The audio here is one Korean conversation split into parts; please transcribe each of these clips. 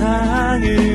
세상을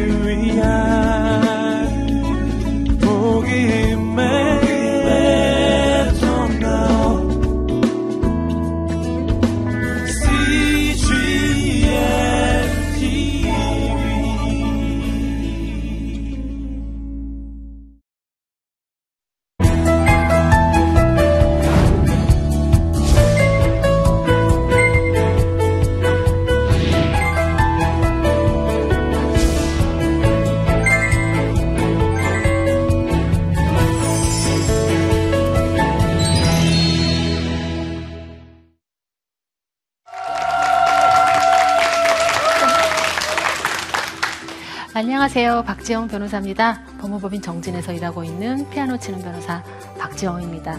안녕하세요. 박지영 변호사입니다. 법무법인 정진에서 일하고 있는 피아노 치는 변호사 박지영입니다.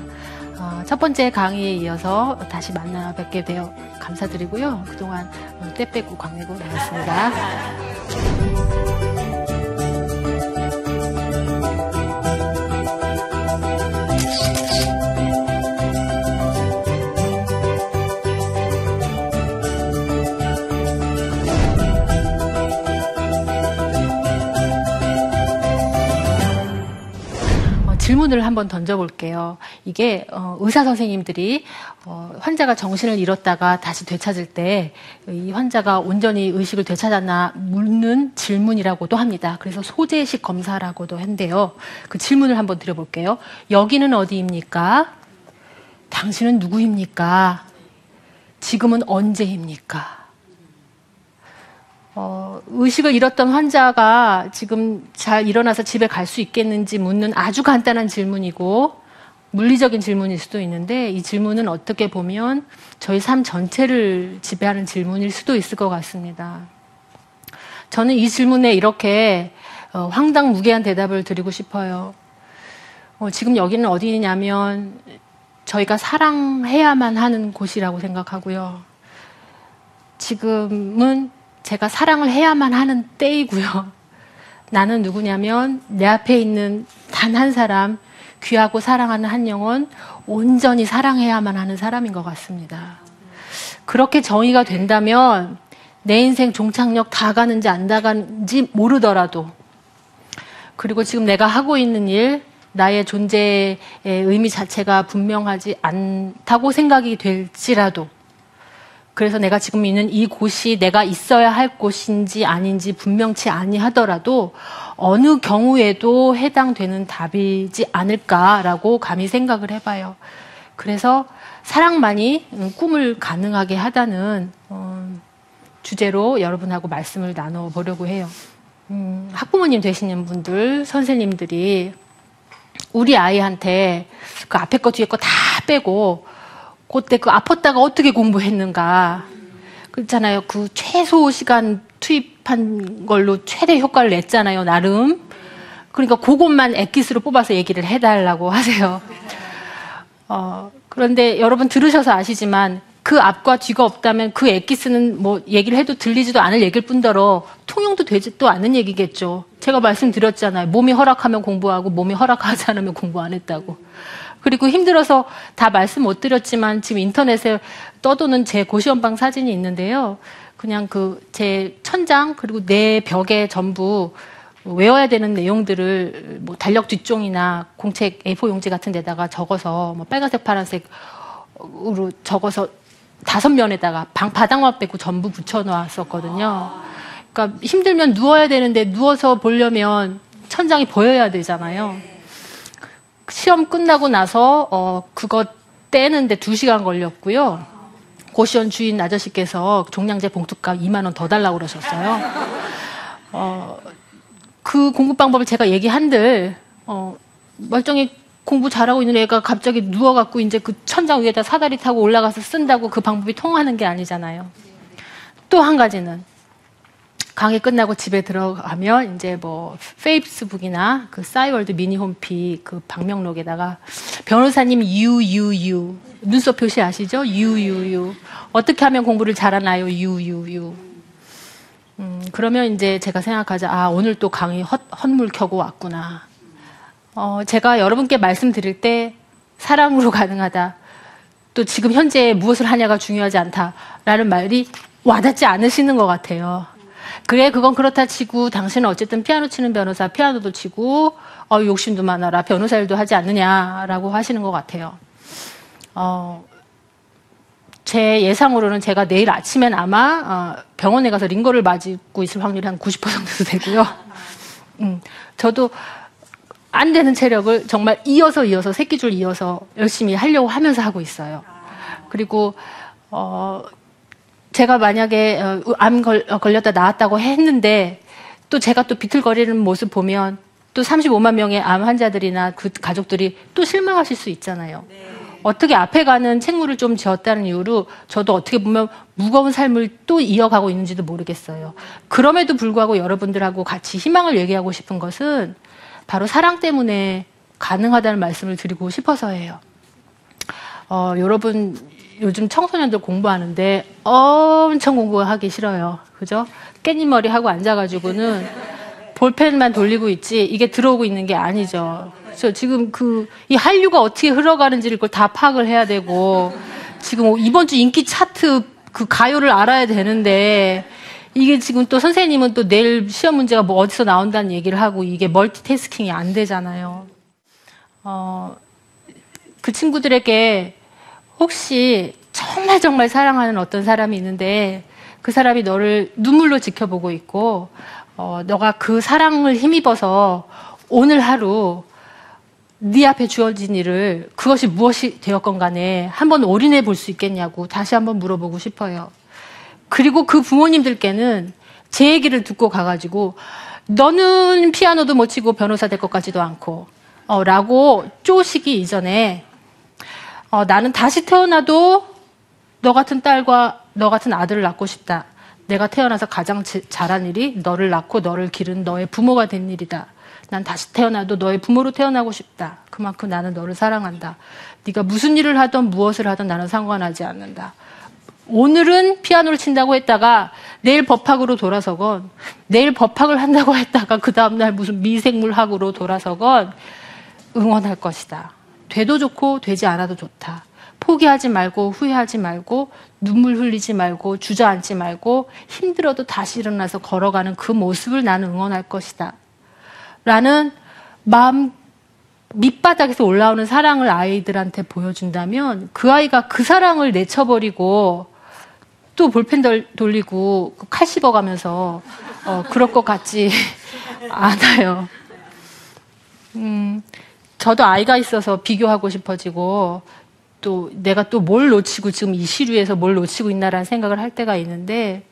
어, 첫 번째 강의에 이어서 다시 만나 뵙게 되어 감사드리고요. 그동안 때 빼고 광내고 나왔습니다. 질문을 한번 던져볼게요. 이게 어, 의사 선생님들이 어, 환자가 정신을 잃었다가 다시 되찾을 때 이 환자가 온전히 의식을 되찾았나 묻는 질문이라고도 합니다. 그래서 소재식 검사라고도 한대요. 그 질문을 한번 드려볼게요. 여기는 어디입니까? 당신은 누구입니까? 지금은 언제입니까? 어, 의식을 잃었던 환자가 지금 잘 일어나서 집에 갈 수 있겠는지 묻는 아주 간단한 질문이고 물리적인 질문일 수도 있는데 이 질문은 어떻게 보면 저희 삶 전체를 지배하는 질문일 수도 있을 것 같습니다. 저는 이 질문에 이렇게 어, 황당무계한 대답을 드리고 싶어요. 어, 지금 여기는 어디냐면 저희가 사랑해야만 하는 곳이라고 생각하고요. 지금은 제가 사랑을 해야만 하는 때이고요. 나는 누구냐면 내 앞에 있는 단 한 사람, 귀하고 사랑하는 한 영혼, 온전히 사랑해야만 하는 사람인 것 같습니다. 그렇게 정의가 된다면 내 인생 종착역 다 가는지 안 나가는지 모르더라도 그리고 지금 내가 하고 있는 일, 나의 존재의 의미 자체가 분명하지 않다고 생각이 될지라도 그래서 내가 지금 있는 이 곳이 내가 있어야 할 곳인지 아닌지 분명치 아니하더라도 어느 경우에도 해당되는 답이지 않을까라고 감히 생각을 해봐요. 그래서 사랑만이 꿈을 가능하게 하다는 음, 주제로 여러분하고 말씀을 나눠 보려고 해요. 음, 학부모님 되시는 분들, 선생님들이 우리 아이한테 그 앞에 거 뒤에 거 다 빼고 그때 그 아팠다가 어떻게 공부했는가. 그렇잖아요. 그 최소 시간 투입한 걸로 최대 효과를 냈잖아요, 나름. 그러니까 그것만 엑기스로 뽑아서 얘기를 해달라고 하세요. 어, 그런데 여러분 들으셔서 아시지만 그 앞과 뒤가 없다면 그 엑기스는 뭐 얘기를 해도 들리지도 않을 얘기일 뿐더러 통용도 되지도 않은 얘기겠죠. 제가 말씀드렸잖아요. 몸이 허락하면 공부하고 몸이 허락하지 않으면 공부 안 했다고. 그리고 힘들어서 다 말씀 못 드렸지만 지금 인터넷에 떠도는 제 고시원방 사진이 있는데요. 그냥 그 제 천장 그리고 내 벽에 전부 외워야 되는 내용들을 뭐 달력 뒷종이나 공책 A4 용지 같은 데다가 적어서 뭐 빨간색 파란색으로 적어서 다섯 면에다가 방 바닥만 빼고 전부 붙여 놨었거든요. 그러니까 힘들면 누워야 되는데 누워서 보려면 천장이 보여야 되잖아요. 시험 끝나고 나서 어 그거 떼는데 2시간 걸렸고요. 고시원 주인 아저씨께서 종량제 봉투값 2만 원 더 달라고 그러셨어요. 어, 그 공부 방법을 제가 얘기한들 어, 멀쩡히 공부 잘하고 있는 애가 갑자기 누워갖고 이제 그 천장 위에다 사다리 타고 올라가서 쓴다고 그 방법이 통하는 게 아니잖아요. 또 한 가지는 강의 끝나고 집에 들어가면 이제 뭐 페이스북이나 그 싸이월드 미니 홈피 그 방명록에다가 변호사님 유유유 눈썹 표시 아시죠? 유유유 어떻게 하면 공부를 잘하나요? 유유유 음, 그러면 이제 제가 생각하자 아 오늘 또 강의 헛, 헛물 켜고 왔구나. 어, 제가 여러분께 말씀드릴 때 사랑으로 가능하다. 또 지금 현재 무엇을 하냐가 중요하지 않다라는 말이 와닿지 않으시는 것 같아요. 그래, 그건 그렇다 치고 당신은 어쨌든 피아노 치는 변호사, 피아노도 치고 어, 욕심도 많아라, 변호사 일도 하지 않느냐라고 하시는 것 같아요. 어, 제 예상으로는 제가 내일 아침엔 아마 어, 병원에 가서 링거를 맞고 있을 확률이 한 90% 정도 되고요. 음, 저도 안 되는 체력을 정말 이어서 이어서 새끼줄 이어서 열심히 하려고 하면서 하고 있어요. 그리고 어, 제가 만약에 어, 암 걸, 어, 걸렸다 나왔다고 했는데 또 제가 또 비틀거리는 모습 보면 또 35만 명의 암 환자들이나 그 가족들이 또 실망하실 수 있잖아요. 네. 어떻게 앞에 가는 책무를 좀 지었다는 이유로 저도 어떻게 보면 무거운 삶을 또 이어가고 있는지도 모르겠어요. 그럼에도 불구하고 여러분들하고 같이 희망을 얘기하고 싶은 것은 바로 사랑 때문에 가능하다는 말씀을 드리고 싶어서예요. 어, 여러분 요즘 청소년들 공부하는데 엄청 공부하기 싫어요. 그죠? 깻잎머리 하고 앉아가지고는 볼펜만 돌리고 있지 이게 들어오고 있는 게 아니죠. 저 지금 그 이 한류가 어떻게 흘러가는지를 그걸 다 파악을 해야 되고 지금 이번 주 인기 차트 그 가요를 알아야 되는데 이게 지금 또 선생님은 또 내일 시험 문제가 뭐 어디서 나온다는 얘기를 하고 이게 멀티태스킹이 안 되잖아요. 어, 그 친구들에게 혹시 정말 정말 사랑하는 어떤 사람이 있는데 그 사람이 너를 눈물로 지켜보고 있고 어, 너가 그 사랑을 힘입어서 오늘 하루 네 앞에 주어진 일을 그것이 무엇이 되었건 간에 한번 올인해 볼 수 있겠냐고 다시 한번 물어보고 싶어요. 그리고 그 부모님들께는 제 얘기를 듣고 가가지고 너는 피아노도 못 치고 변호사 될것 같지도 않고 어, 라고 쪼시기 이전에 어, 나는 다시 태어나도 너 같은 딸과 너 같은 아들을 낳고 싶다. 내가 태어나서 가장 잘한 일이 너를 낳고 너를 기른 너의 부모가 된 일이다. 난 다시 태어나도 너의 부모로 태어나고 싶다. 그만큼 나는 너를 사랑한다. 네가 무슨 일을 하든 무엇을 하든 나는 상관하지 않는다. 오늘은 피아노를 친다고 했다가 내일 법학으로 돌아서건 내일 법학을 한다고 했다가 그 다음날 무슨 미생물학으로 돌아서건 응원할 것이다. 돼도 좋고 되지 않아도 좋다. 포기하지 말고 후회하지 말고 눈물 흘리지 말고 주저앉지 말고 힘들어도 다시 일어나서 걸어가는 그 모습을 나는 응원할 것이다. 라는 마음 밑바닥에서 올라오는 사랑을 아이들한테 보여준다면 그 아이가 그 사랑을 내쳐버리고 또 볼펜 돌리고 칼 씹어가면서 어, 그럴 것 같지 않아요. 음, 저도 아이가 있어서 비교하고 싶어지고 또 내가 또 뭘 놓치고 지금 이 시류에서 뭘 놓치고 있나라는 생각을 할 때가 있는데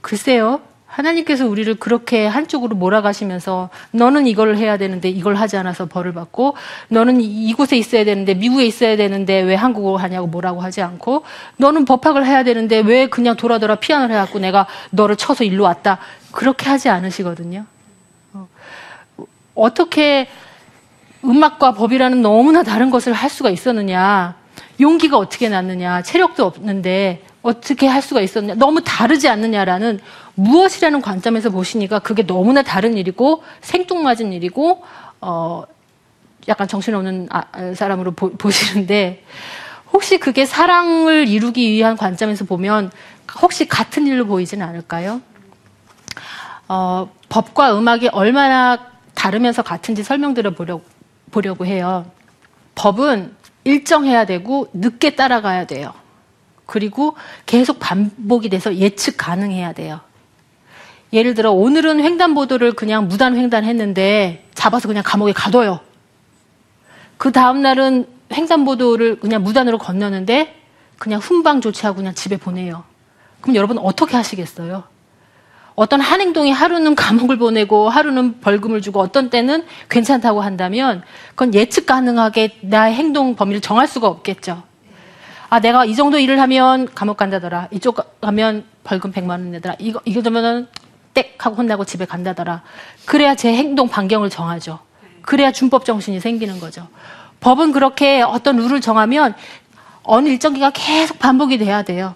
글쎄요. 하나님께서 우리를 그렇게 한쪽으로 몰아가시면서 너는 이걸 해야 되는데 이걸 하지 않아서 벌을 받고 너는 이곳에 있어야 되는데 미국에 있어야 되는데 왜 한국어 하냐고 뭐라고 하지 않고 너는 법학을 해야 되는데 왜 그냥 돌아 돌아 피아노를 해갖고 내가 너를 쳐서 일로 왔다 그렇게 하지 않으시거든요. 어. 어떻게 음악과 법이라는 너무나 다른 것을 할 수가 있었느냐 용기가 어떻게 났느냐 체력도 없는데 어떻게 할 수가 있었냐 너무 다르지 않느냐라는 무엇이라는 관점에서 보시니까 그게 너무나 다른 일이고 생뚱맞은 일이고 어 약간 정신없는 아, 사람으로 보, 보시는데 혹시 그게 사랑을 이루기 위한 관점에서 보면 혹시 같은 일로 보이지는 않을까요? 어, 법과 음악이 얼마나 다르면서 같은지 설명드려 보려고, 보려고 해요. 법은 일정해야 되고 늦게 따라가야 돼요. 그리고 계속 반복이 돼서 예측 가능해야 돼요. 예를 들어 오늘은 횡단보도를 그냥 무단 횡단했는데 잡아서 그냥 감옥에 가둬요. 그 다음 날은 횡단보도를 그냥 무단으로 건너는데 그냥 훈방 조치하고 그냥 집에 보내요. 그럼 여러분 어떻게 하시겠어요? 어떤 한 행동이 하루는 감옥을 보내고 하루는 벌금을 주고 어떤 때는 괜찮다고 한다면 그건 예측 가능하게 나의 행동 범위를 정할 수가 없겠죠. 아, 내가 이 정도 일을 하면 감옥 간다더라. 이쪽 가면 벌금 100만 원 내더라. 이거, 이거 되면은 땡 하고 혼나고 집에 간다더라. 그래야 제 행동 반경을 정하죠. 그래야 준법 정신이 생기는 거죠. 법은 그렇게 어떤 룰을 정하면 어느 일정 기간 계속 반복이 돼야 돼요.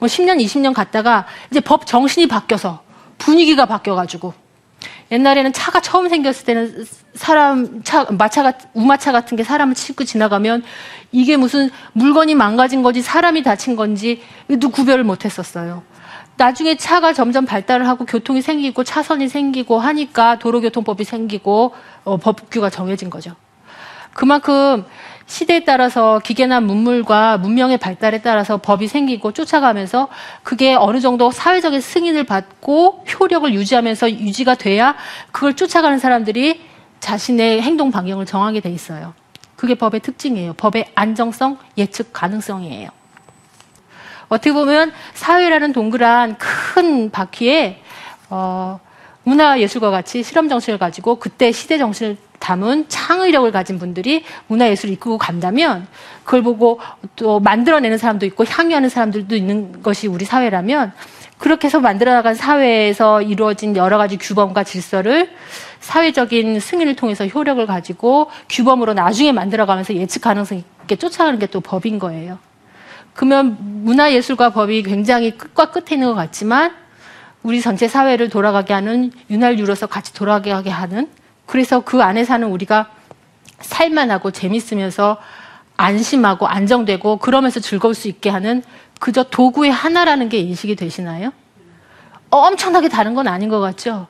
뭐 10년, 20년 갔다가 이제 법 정신이 바뀌어서 분위기가 바뀌어가지고 옛날에는 차가 처음 생겼을 때는 사람 차 마차가 우마차 같은 게 사람을 싣고 지나가면 이게 무슨 물건이 망가진 건지 사람이 다친 건지 도 구별을 못 했었어요. 나중에 차가 점점 발달을 하고 교통이 생기고 차선이 생기고 하니까 도로교통법이 생기고 어, 법규가 정해진 거죠. 그만큼 시대에 따라서 기계나 문물과 문명의 발달에 따라서 법이 생기고 쫓아가면서 그게 어느 정도 사회적인 승인을 받고 효력을 유지하면서 유지가 돼야 그걸 쫓아가는 사람들이 자신의 행동 방향을 정하게 돼 있어요. 그게 법의 특징이에요. 법의 안정성, 예측 가능성이에요. 어떻게 보면 사회라는 동그란 큰 바퀴에 어, 문화예술과 같이 실험 정신을 가지고 그때 시대 정신을 담은 창의력을 가진 분들이 문화예술을 이끌고 간다면 그걸 보고 또 만들어내는 사람도 있고 향유하는 사람들도 있는 것이 우리 사회라면 그렇게 해서 만들어 나간 사회에서 이루어진 여러 가지 규범과 질서를 사회적인 승인을 통해서 효력을 가지고 규범으로 나중에 만들어 가면서 예측 가능성 있게 쫓아가는 게 또 법인 거예요. 그러면 문화예술과 법이 굉장히 끝과 끝에 있는 것 같지만 우리 전체 사회를 돌아가게 하는 윤활유로서 같이 돌아가게 하는 그래서 그 안에 사는 우리가 살만하고 재밌으면서 안심하고 안정되고 그러면서 즐거울 수 있게 하는 그저 도구의 하나라는 게 인식이 되시나요? 엄청나게 다른 건 아닌 것 같죠?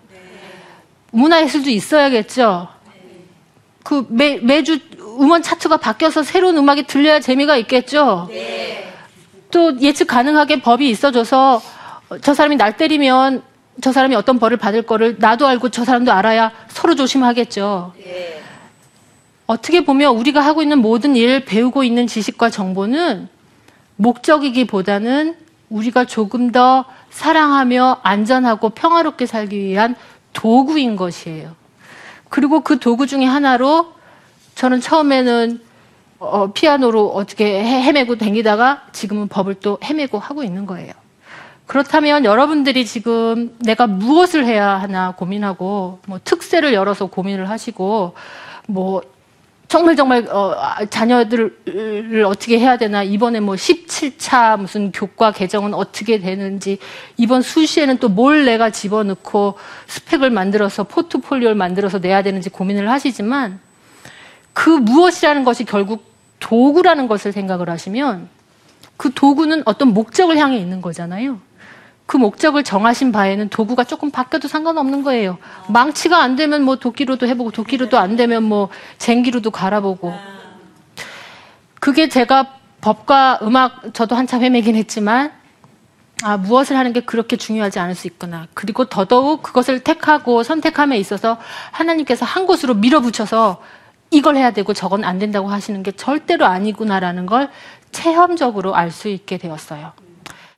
문화예술도 있어야겠죠? 그 매, 매주 음원 차트가 바뀌어서 새로운 음악이 들려야 재미가 있겠죠? 또 예측 가능하게 법이 있어져서 저 사람이 날 때리면 저 사람이 어떤 벌을 받을 거를 나도 알고 저 사람도 알아야 서로 조심하겠죠. 네. 어떻게 보면 우리가 하고 있는 모든 일, 배우고 있는 지식과 정보는 목적이기보다는 우리가 조금 더 사랑하며 안전하고 평화롭게 살기 위한 도구인 것이에요. 그리고 그 도구 중에 하나로 저는 처음에는 어, 피아노로 어떻게 헤매고 댕기다가 지금은 법을 또 헤매고 하고 있는 거예요. 그렇다면 여러분들이 지금 내가 무엇을 해야 하나 고민하고 뭐 특세를 열어서 고민을 하시고 뭐 정말 정말 어, 자녀들을 어떻게 해야 되나 이번에 뭐 17차 무슨 교과 개정은 어떻게 되는지 이번 수시에는 또 뭘 내가 집어넣고 스펙을 만들어서 포트폴리오를 만들어서 내야 되는지 고민을 하시지만 그 무엇이라는 것이 결국 도구라는 것을 생각을 하시면 그 도구는 어떤 목적을 향해 있는 거잖아요. 그 목적을 정하신 바에는 도구가 조금 바뀌어도 상관없는 거예요. 망치가 안 되면 뭐 도끼로도 해보고 도끼로도 안 되면 뭐 쟁기로도 갈아보고. 그게 제가 법과 음악 저도 한참 헤매긴 했지만 아, 무엇을 하는 게 그렇게 중요하지 않을 수 있구나. 그리고 더더욱 그것을 택하고 선택함에 있어서 하나님께서 한 곳으로 밀어붙여서 이걸 해야 되고 저건 안 된다고 하시는 게 절대로 아니구나라는 걸 체험적으로 알 수 있게 되었어요.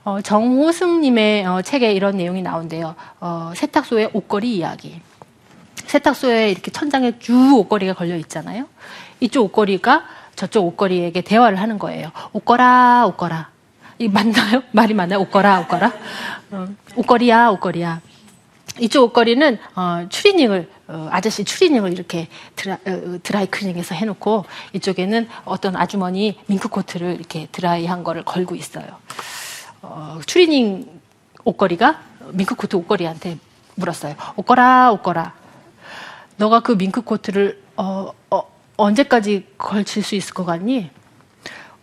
어, 정호승님의 어, 책에 이런 내용이 나온대요. 어, 세탁소의 옷걸이 이야기. 세탁소에 이렇게 천장에 쭉 옷걸이가 걸려 있잖아요. 이쪽 옷걸이가 저쪽 옷걸이에게 대화를 하는 거예요. 옷걸아, 옷걸아. 이 맞나요? 말이 맞나요? 옷걸아, 옷걸아. 어, 옷걸이야, 옷걸이야. 이쪽 옷걸이는 어, 추리닝을 어, 아저씨 추리닝을 이렇게 드라, 어, 드라이 클닝해서 해놓고 이쪽에는 어떤 아주머니 밍크 코트를 이렇게 드라이한 거를 걸고 있어요. 어, 추리닝 옷걸이가 밍크코트 옷걸이한테 물었어요. 옷걸아, 옷걸아. 너가 그 밍크코트를 어, 어, 언제까지 걸칠 수 있을 것 같니?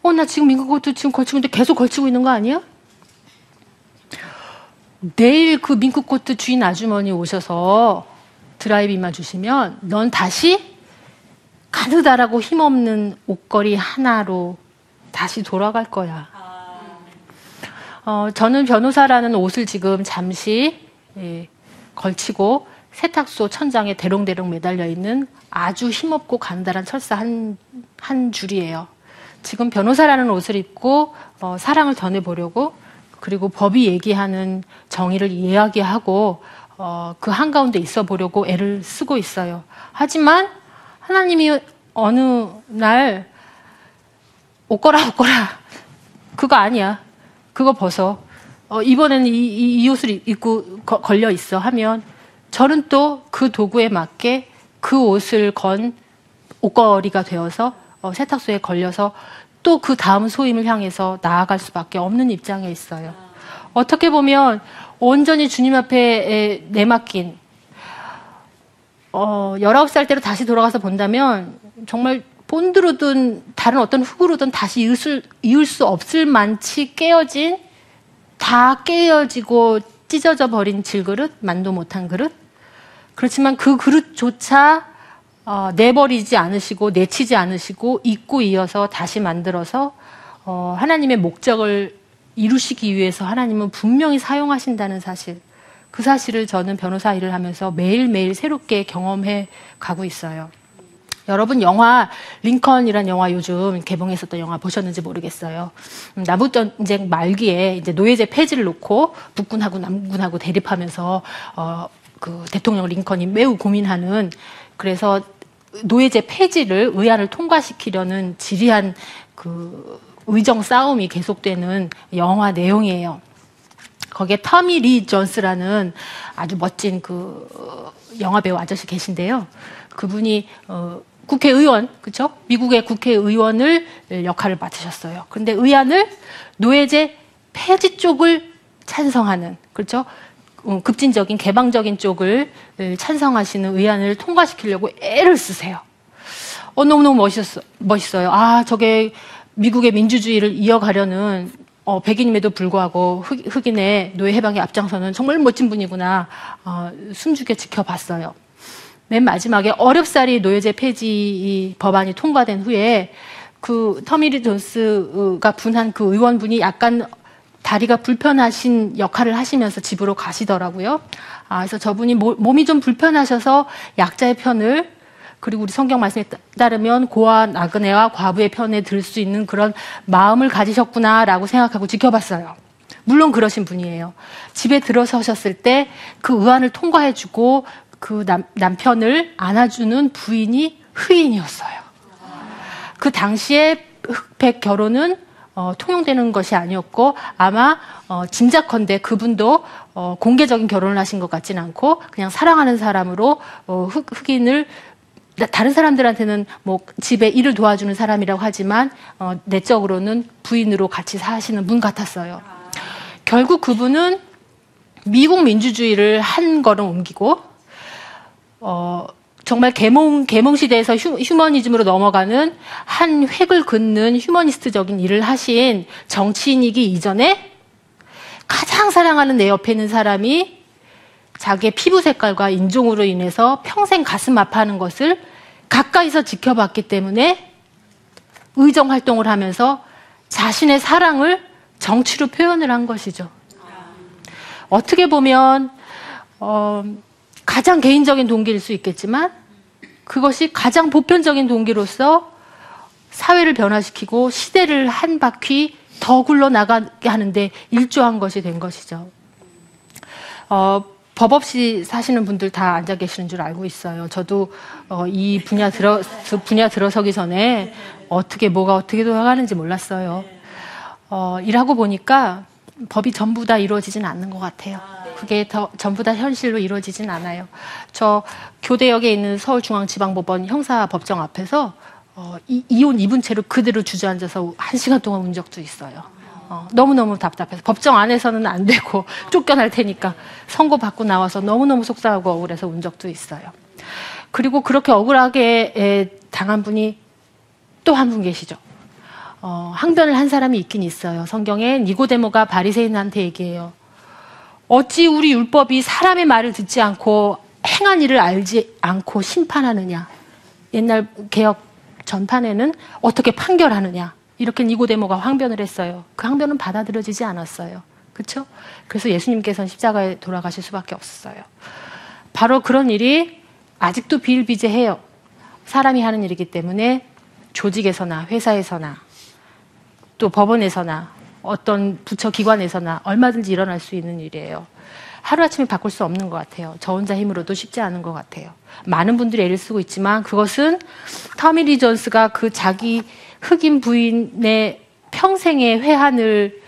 어, 나 지금 밍크코트 지금 걸치고 있는데 계속 걸치고 있는 거 아니야? 내일 그 밍크코트 주인 아주머니 오셔서 드라이비만 주시면 넌 다시 가느다라고 힘없는 옷걸이 하나로 다시 돌아갈 거야. 어, 저는 변호사라는 옷을 지금 잠시 예, 걸치고 세탁소 천장에 대롱대롱 매달려 있는 아주 힘없고 간단한 철사 한, 한 줄이에요. 지금 변호사라는 옷을 입고 어, 사랑을 전해보려고 그리고 법이 얘기하는 정의를 이야기하고 어, 그 한가운데 있어 보려고 애를 쓰고 있어요. 하지만 하나님이 어느 날 옷거라 옷거라 그거 아니야. 그거 벗어. 어, 이번에는 이, 이, 이 옷을 입고 거, 걸려 있어 하면 저는 또 그 도구에 맞게 그 옷을 건 옷걸이가 되어서 어, 세탁소에 걸려서 또 그 다음 소임을 향해서 나아갈 수밖에 없는 입장에 있어요. 어떻게 보면 온전히 주님 앞에 내맡긴 어, 19살 때로 다시 돌아가서 본다면 정말 본드로든 다른 어떤 흙으로든 다시 이을 수, 이을 수 없을 만치 깨어진 다 깨어지고 찢어져 버린 질그릇, 만도 못한 그릇. 그렇지만 그 그릇조차 어, 내버리지 않으시고 내치지 않으시고 잊고 이어서 다시 만들어서 어, 하나님의 목적을 이루시기 위해서 하나님은 분명히 사용하신다는 사실. 그 사실을 저는 변호사 일을 하면서 매일매일 새롭게 경험해 가고 있어요. 여러분 영화 링컨이란 영화 요즘 개봉했었던 영화 보셨는지 모르겠어요. 음, 남북 전쟁 말기에 이제 노예제 폐지를 놓고 북군하고 남군하고 대립하면서 어, 그 대통령 링컨이 매우 고민하는 그래서 노예제 폐지를 의안을 통과시키려는 지리한 그 의정 싸움이 계속되는 영화 내용이에요. 거기에 터미 리 존스라는 아주 멋진 그 영화 배우 아저씨 계신데요. 그분이 어 국회의원, 그죠? 미국의 국회의원을 역할을 맡으셨어요. 그런데 의안을 노예제 폐지 쪽을 찬성하는, 그렇죠? 어, 급진적인 개방적인 쪽을 찬성하시는 의안을 통과시키려고 애를 쓰세요. 어, 너무너무 멋있었어, 멋있어요. 아, 저게 미국의 민주주의를 이어가려는 어, 백인임에도 불구하고 흑, 인의 노예 해방의 앞장서는 정말 멋진 분이구나 어, 숨죽여 지켜봤어요. 맨 마지막에 어렵사리 노예제 폐지 법안이 통과된 후에 그 터미리 존스가 분한 그 의원분이 약간 다리가 불편하신 역할을 하시면서 집으로 가시더라고요. 아, 그래서 저분이 모, 몸이 좀 불편하셔서 약자의 편을 그리고 우리 성경 말씀에 따르면 고아 나그네와 과부의 편에 들 수 있는 그런 마음을 가지셨구나라고 생각하고 지켜봤어요. 물론 그러신 분이에요. 집에 들어서셨을 때 그 의안을 통과해주고 그 남, 남편을 안아주는 부인이 흑인이었어요. 그 당시에 흑백 결혼은 어, 통용되는 것이 아니었고 아마 어, 짐작컨대 그분도 어, 공개적인 결혼을 하신 것 같지는 않고 그냥 사랑하는 사람으로 어, 흑, 흑인을 다른 사람들한테는 뭐 집에 일을 도와주는 사람이라고 하지만 어, 내적으로는 부인으로 같이 사시는 분 같았어요. 결국 그분은 미국 민주주의를 한 걸음 옮기고 어, 정말 개몽, 개몽 시대에서 휴, 휴머니즘으로 넘어가는 한 획을 긋는 휴머니스트적인 일을 하신 정치인이기 이전에 가장 사랑하는 내 옆에 있는 사람이 자기의 피부 색깔과 인종으로 인해서 평생 가슴 아파하는 것을 가까이서 지켜봤기 때문에 의정 활동을 하면서 자신의 사랑을 정치로 표현을 한 것이죠. 어떻게 보면 어, 가장 개인적인 동기일 수 있겠지만 그것이 가장 보편적인 동기로서 사회를 변화시키고 시대를 한 바퀴 더 굴러나가게 하는데 일조한 것이 된 것이죠. 어, 법 없이 사시는 분들 다 앉아 계시는 줄 알고 있어요. 저도 어, 이 분야 들어 분야 들어서기 전에 어떻게 뭐가 어떻게 돌아가는지 몰랐어요. 어, 일하고 보니까 법이 전부 다 이루어지진 않는 것 같아요. 그게 더, 전부 다 현실로 이루어지진 않아요. 저 교대역에 있는 서울중앙지방법원 형사법정 앞에서 어, 이, 이혼 입은 채로 그대로 주저앉아서 한 시간 동안 운 적도 있어요. 어, 너무너무 답답해서 법정 안에서는 안 되고 쫓겨날 테니까 선고 받고 나와서 너무너무 속상하고 억울해서 운 적도 있어요. 그리고 그렇게 억울하게 에, 당한 분이 또 한 분 계시죠. 어, 항변을 한 사람이 있긴 있어요. 성경에 니고데모가 바리새인한테 얘기해요. 어찌 우리 율법이 사람의 말을 듣지 않고 행한 일을 알지 않고 심판하느냐? 옛날 개혁 전판에는 어떻게 판결하느냐? 이렇게 니고데모가 항변을 했어요. 그 항변은 받아들여지지 않았어요. 그렇죠? 그래서 예수님께서는 십자가에 돌아가실 수밖에 없었어요. 바로 그런 일이 아직도 비일비재해요. 사람이 하는 일이기 때문에 조직에서나 회사에서나 또 법원에서나 어떤 부처 기관에서나 얼마든지 일어날 수 있는 일이에요. 하루아침에 바꿀 수 없는 것 같아요. 저 혼자 힘으로도 쉽지 않은 것 같아요. 많은 분들이 애를 쓰고 있지만 그것은 터미 리 존스가 그 자기 흑인 부인의 평생의 회한을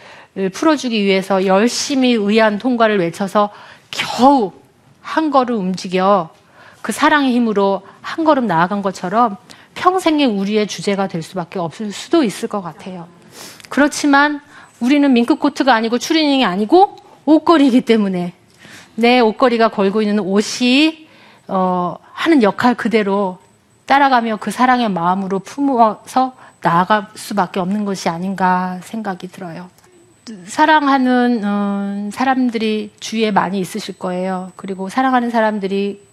풀어주기 위해서 열심히 의안 통과를 외쳐서 겨우 한 걸음 움직여 그 사랑의 힘으로 한 걸음 나아간 것처럼 평생의 우리의 주제가 될 수밖에 없을 수도 있을 것 같아요. 그렇지만 우리는 밍크 코트가 아니고 추리닝이 아니고 옷걸이기 때문에 내 옷걸이가 걸고 있는 옷이 어, 하는 역할 그대로 따라가며 그 사랑의 마음으로 품어서 나아갈 수밖에 없는 것이 아닌가 생각이 들어요. 사랑하는 음, 사람들이 주위에 많이 있으실 거예요. 그리고 사랑하는 사람들이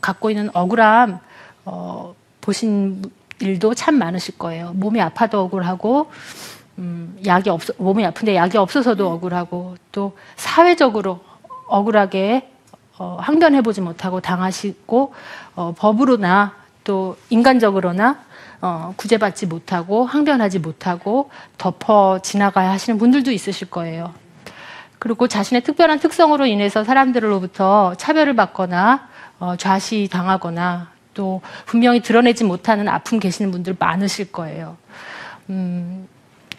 갖고 있는 억울함 어, 보신 일도 참 많으실 거예요. 몸이 아파도 억울하고 음, 약이 없 몸이 아픈데 약이 없어서도 억울하고 또 사회적으로 억울하게 어, 항변해보지 못하고 당하시고 어, 법으로나 또 인간적으로나 어, 구제받지 못하고 항변하지 못하고 덮어 지나가야 하시는 분들도 있으실 거예요. 그리고 자신의 특별한 특성으로 인해서 사람들로부터 차별을 받거나 어, 좌시당하거나 또 분명히 드러내지 못하는 아픔 계시는 분들 많으실 거예요. 음,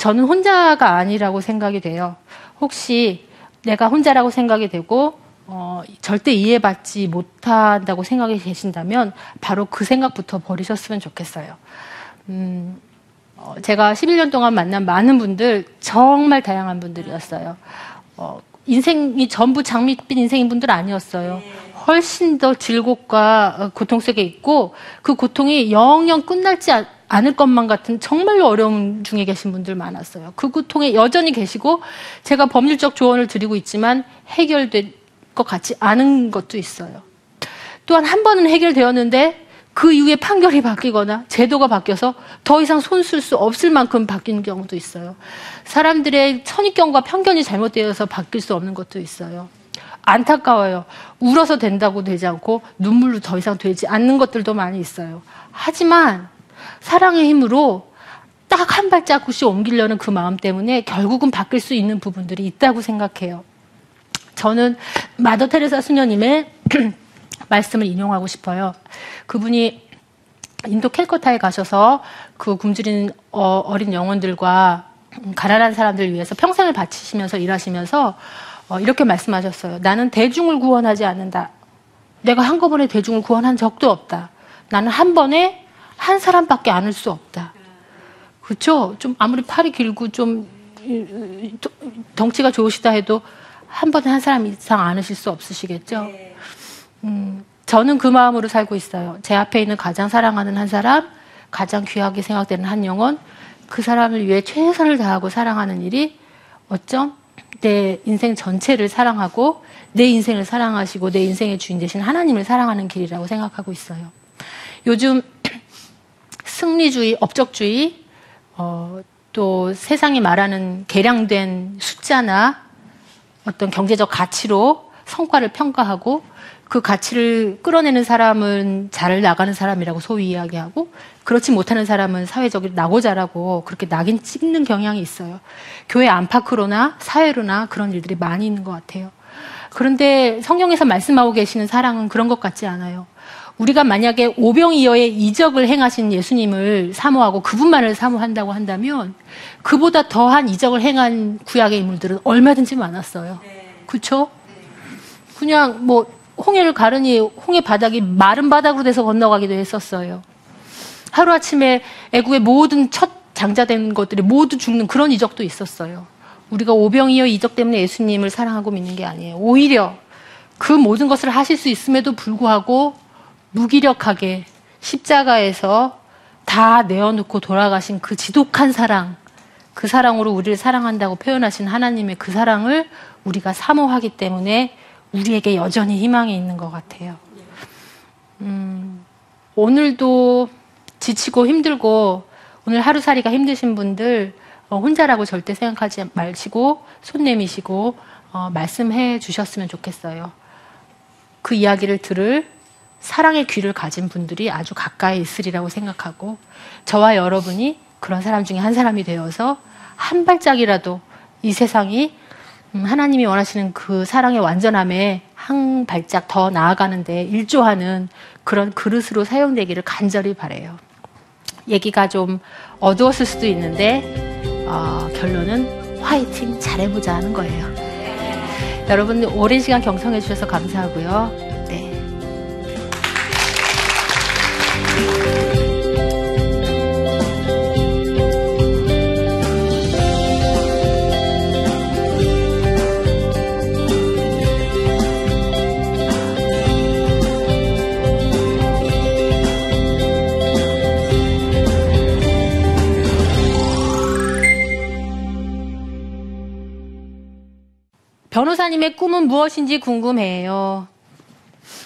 저는 혼자가 아니라고 생각이 돼요. 혹시 내가 혼자라고 생각이 되고 어, 절대 이해받지 못한다고 생각이 계신다면 바로 그 생각부터 버리셨으면 좋겠어요. 음, 어, 제가 11년 동안 만난 많은 분들 정말 다양한 분들이었어요. 어, 인생이 전부 장밋빛 인생인 분들 아니었어요. 훨씬 더 질곡과 어, 고통 속에 있고 그 고통이 영영 끝날지 않 을 것만 같은 정말로 어려움 중에 계신 분들 많았어요. 그 고통에 여전히 계시고 제가 법률적 조언을 드리고 있지만 해결될 것 같지 않은 것도 있어요. 또한 한 번은 해결되었는데 그 이후에 판결이 바뀌거나 제도가 바뀌어서 더 이상 손 쓸 수 없을 만큼 바뀌는 경우도 있어요. 사람들의 선입견과 편견이 잘못되어서 바뀔 수 없는 것도 있어요. 안타까워요. 울어서 된다고 되지 않고 눈물로 더 이상 되지 않는 것들도 많이 있어요. 하지만 사랑의 힘으로 딱 한 발자국씩 옮기려는 그 마음 때문에 결국은 바뀔 수 있는 부분들이 있다고 생각해요. 저는 마더 테레사 수녀님의 말씀을 인용하고 싶어요. 그분이 인도 캘커타에 가셔서 그 굶주린 어, 린 영혼들과 가난한 사람들 위해서 평생을 바치시면서 일하시면서 어, 이렇게 말씀하셨어요. 나는 대중을 구원하지 않는다. 내가 한꺼번에 대중을 구원한 적도 없다. 나는 한 번에 한 사람밖에 안을 수 없다. 그렇죠? 좀 아무리 팔이 길고 좀 덩치가 좋으시다 해도 한 번에 한 사람 이상 안으실 수 없으시겠죠? 음, 저는 그 마음으로 살고 있어요. 제 앞에 있는 가장 사랑하는 한 사람, 가장 귀하게 생각되는 한 영혼, 그 사람을 위해 최선을 다하고 사랑하는 일이 어쩜 내 인생 전체를 사랑하고 내 인생을 사랑하시고 내 인생의 주인 되신 하나님을 사랑하는 길이라고 생각하고 있어요. 요즘 승리주의, 업적주의, 어, 또 세상이 말하는 개량된 숫자나 어떤 경제적 가치로 성과를 평가하고 그 가치를 끌어내는 사람은 잘 나가는 사람이라고 소위 이야기하고 그렇지 못하는 사람은 사회적으로 나고자라고 그렇게 낙인 찍는 경향이 있어요. 교회 안팎으로나 사회로나 그런 일들이 많이 있는 것 같아요. 그런데 성경에서 말씀하고 계시는 사랑은 그런 것 같지 않아요. 우리가 만약에 오병이어의 이적을 행하신 예수님을 사모하고 그분만을 사모한다고 한다면 그보다 더한 이적을 행한 구약의 인물들은 얼마든지 많았어요. 그렇죠? 그냥 뭐 홍해를 가르니 홍해 바닥이 마른 바닥으로 돼서 건너가기도 했었어요. 하루아침에 애국의 모든 첫 장자된 것들이 모두 죽는 그런 이적도 있었어요. 우리가 오병이어 이적 때문에 예수님을 사랑하고 믿는 게 아니에요. 오히려 그 모든 것을 하실 수 있음에도 불구하고 무기력하게 십자가에서 다 내어놓고 돌아가신 그 지독한 사랑, 그 사랑으로 우리를 사랑한다고 표현하신 하나님의 그 사랑을 우리가 사모하기 때문에 우리에게 여전히 희망이 있는 것 같아요. 음, 오늘도 지치고 힘들고 오늘 하루살이가 힘드신 분들 어, 혼자라고 절대 생각하지 마시고 손 내미시고 어, 말씀해 주셨으면 좋겠어요. 그 이야기를 들을 사랑의 귀를 가진 분들이 아주 가까이 있으리라고 생각하고 저와 여러분이 그런 사람 중에 한 사람이 되어서 한 발짝이라도 이 세상이 음, 하나님이 원하시는 그 사랑의 완전함에 한 발짝 더 나아가는데 일조하는 그런 그릇으로 사용되기를 간절히 바래요. 얘기가 좀 어두웠을 수도 있는데 어, 결론은 화이팅 잘해보자 하는 거예요. 여러분 오랜 시간 경청해 주셔서 감사하고요. 변호사님의 꿈은 무엇인지 궁금해요.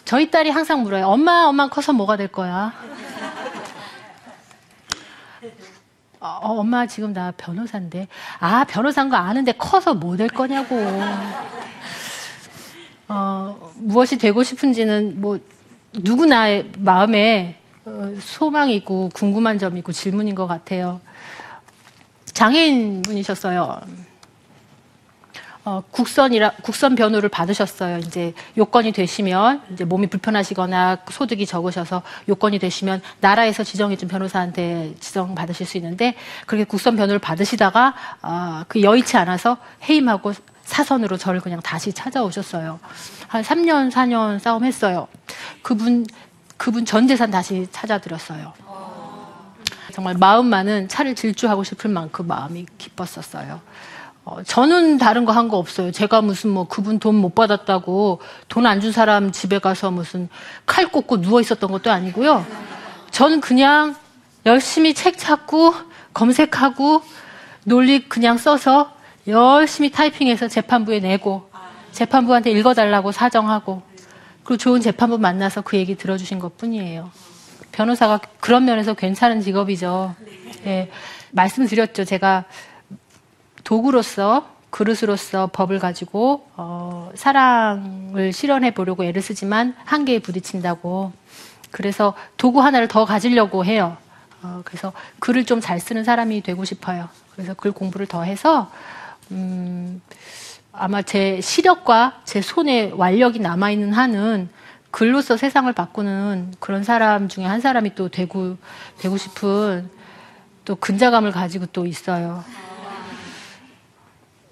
저희 딸이 항상 물어요. 엄마, 엄마 커서 뭐가 될 거야? 어, 엄마 지금 나 변호사인데. 아, 변호사인 거 아는데 커서 뭐 될 거냐고. 어, 무엇이 되고 싶은지는 뭐 누구나 의 마음에 어, 소망이 있고 궁금한 점이 있고 질문인 것 같아요. 장애인 분이셨어요. 어, 국선이라 국선 변호를 받으셨어요. 이제 요건이 되시면 이제 몸이 불편하시거나 소득이 적으셔서 요건이 되시면 나라에서 지정해준 변호사한테 지정 받으실 수 있는데 그렇게 국선 변호를 받으시다가 어, 그 여의치 않아서 해임하고 사선으로 저를 그냥 다시 찾아오셨어요. 한 3년, 4년 싸움했어요. 그분 그분 전 재산 다시 찾아드렸어요. 정말 마음만은 차를 질주하고 싶을 만큼 마음이 기뻤었어요. 어, 저는 다른 거한거 없어요. 제가 무슨 뭐 그분 돈 못 받았다고 돈 안 준 사람 집에 가서 무슨 칼 꽂고 누워 있었던 것도 아니고요. 저는 그냥 열심히 책 찾고 검색하고 논리 그냥 써서 열심히 타이핑해서 재판부에 내고 재판부한테 읽어달라고 사정하고 그리고 좋은 재판부 만나서 그 얘기 들어주신 것 뿐이에요. 변호사가 그런 면에서 괜찮은 직업이죠. 예, 말씀드렸죠. 제가 도구로서 그릇으로서 법을 가지고 어, 사랑을 실현해 보려고 애를 쓰지만 한계에 부딪힌다고. 그래서 도구 하나를 더 가지려고 해요. 어, 그래서 글을 좀 잘 쓰는 사람이 되고 싶어요. 그래서 글 공부를 더 해서 음, 아마 제 시력과 제 손에 완력이 남아 있는 한은 글로서 세상을 바꾸는 그런 사람 중에 한 사람이 또 되고 되고 싶은 또 근자감을 가지고 또 있어요.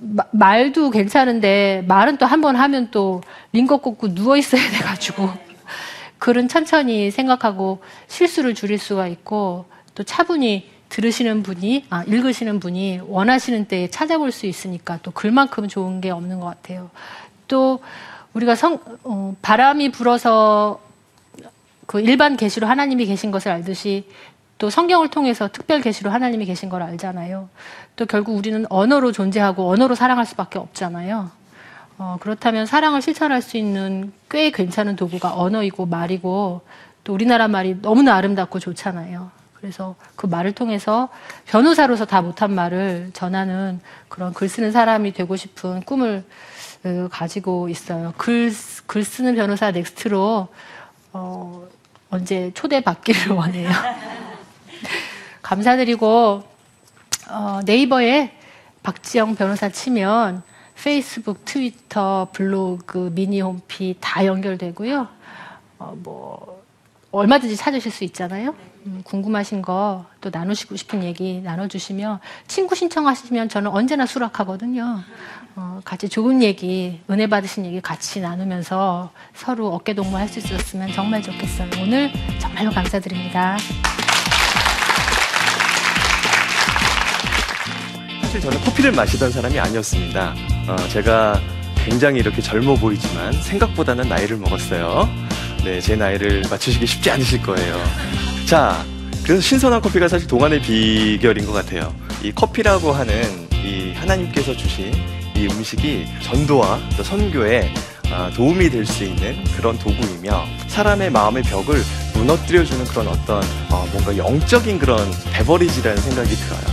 마, 말도 괜찮은데 말은 또 한 번 하면 또 링거 꽂고 누워 있어야 돼가지고 글은 천천히 생각하고 실수를 줄일 수가 있고 또 차분히 들으시는 분이 아 읽으시는 분이 원하시는 때에 찾아볼 수 있으니까 또 글만큼 좋은 게 없는 것 같아요. 또 우리가 성 어, 바람이 불어서 그 일반 계시로 하나님이 계신 것을 알듯이 또 성경을 통해서 특별 계시로 하나님이 계신 걸 알잖아요. 또 결국 우리는 언어로 존재하고 언어로 사랑할 수밖에 없잖아요. 어, 그렇다면 사랑을 실천할 수 있는 꽤 괜찮은 도구가 언어이고 말이고 또 우리나라 말이 너무나 아름답고 좋잖아요. 그래서 그 말을 통해서 변호사로서 다 못한 말을 전하는 그런 글 쓰는 사람이 되고 싶은 꿈을 어, 가지고 있어요. 글, 글 쓰는 변호사 next로 어, 언제 초대받기를 원해요. 감사드리고 어, 네이버에 박지영 변호사 치면 페이스북, 트위터, 블로그, 미니 홈피 다 연결되고요. 어, 뭐 얼마든지 찾으실 수 있잖아요. 음, 궁금하신 거 또 나누시고 싶은 얘기 나눠주시면 친구 신청하시면 저는 언제나 수락하거든요. 어, 같이 좋은 얘기, 은혜 받으신 얘기 같이 나누면서 서로 어깨 동무할 수 있었으면 정말 좋겠어요. 오늘 정말로 감사드립니다. 사실 저는 커피를 마시던 사람이 아니었습니다. 어, 제가 굉장히 이렇게 젊어 보이지만 생각보다는 나이를 먹었어요. 네, 제 나이를 맞추시기 쉽지 않으실 거예요. 자, 그래서 신선한 커피가 사실 동안의 비결인 것 같아요. 이 커피라고 하는 이 하나님께서 주신 이 음식이 전도와 또 선교에 아, 도움이 될 수 있는 그런 도구이며 사람의 마음의 벽을 무너뜨려주는 그런 어떤 어, 뭔가 영적인 그런 베버리지라는 생각이 들어요.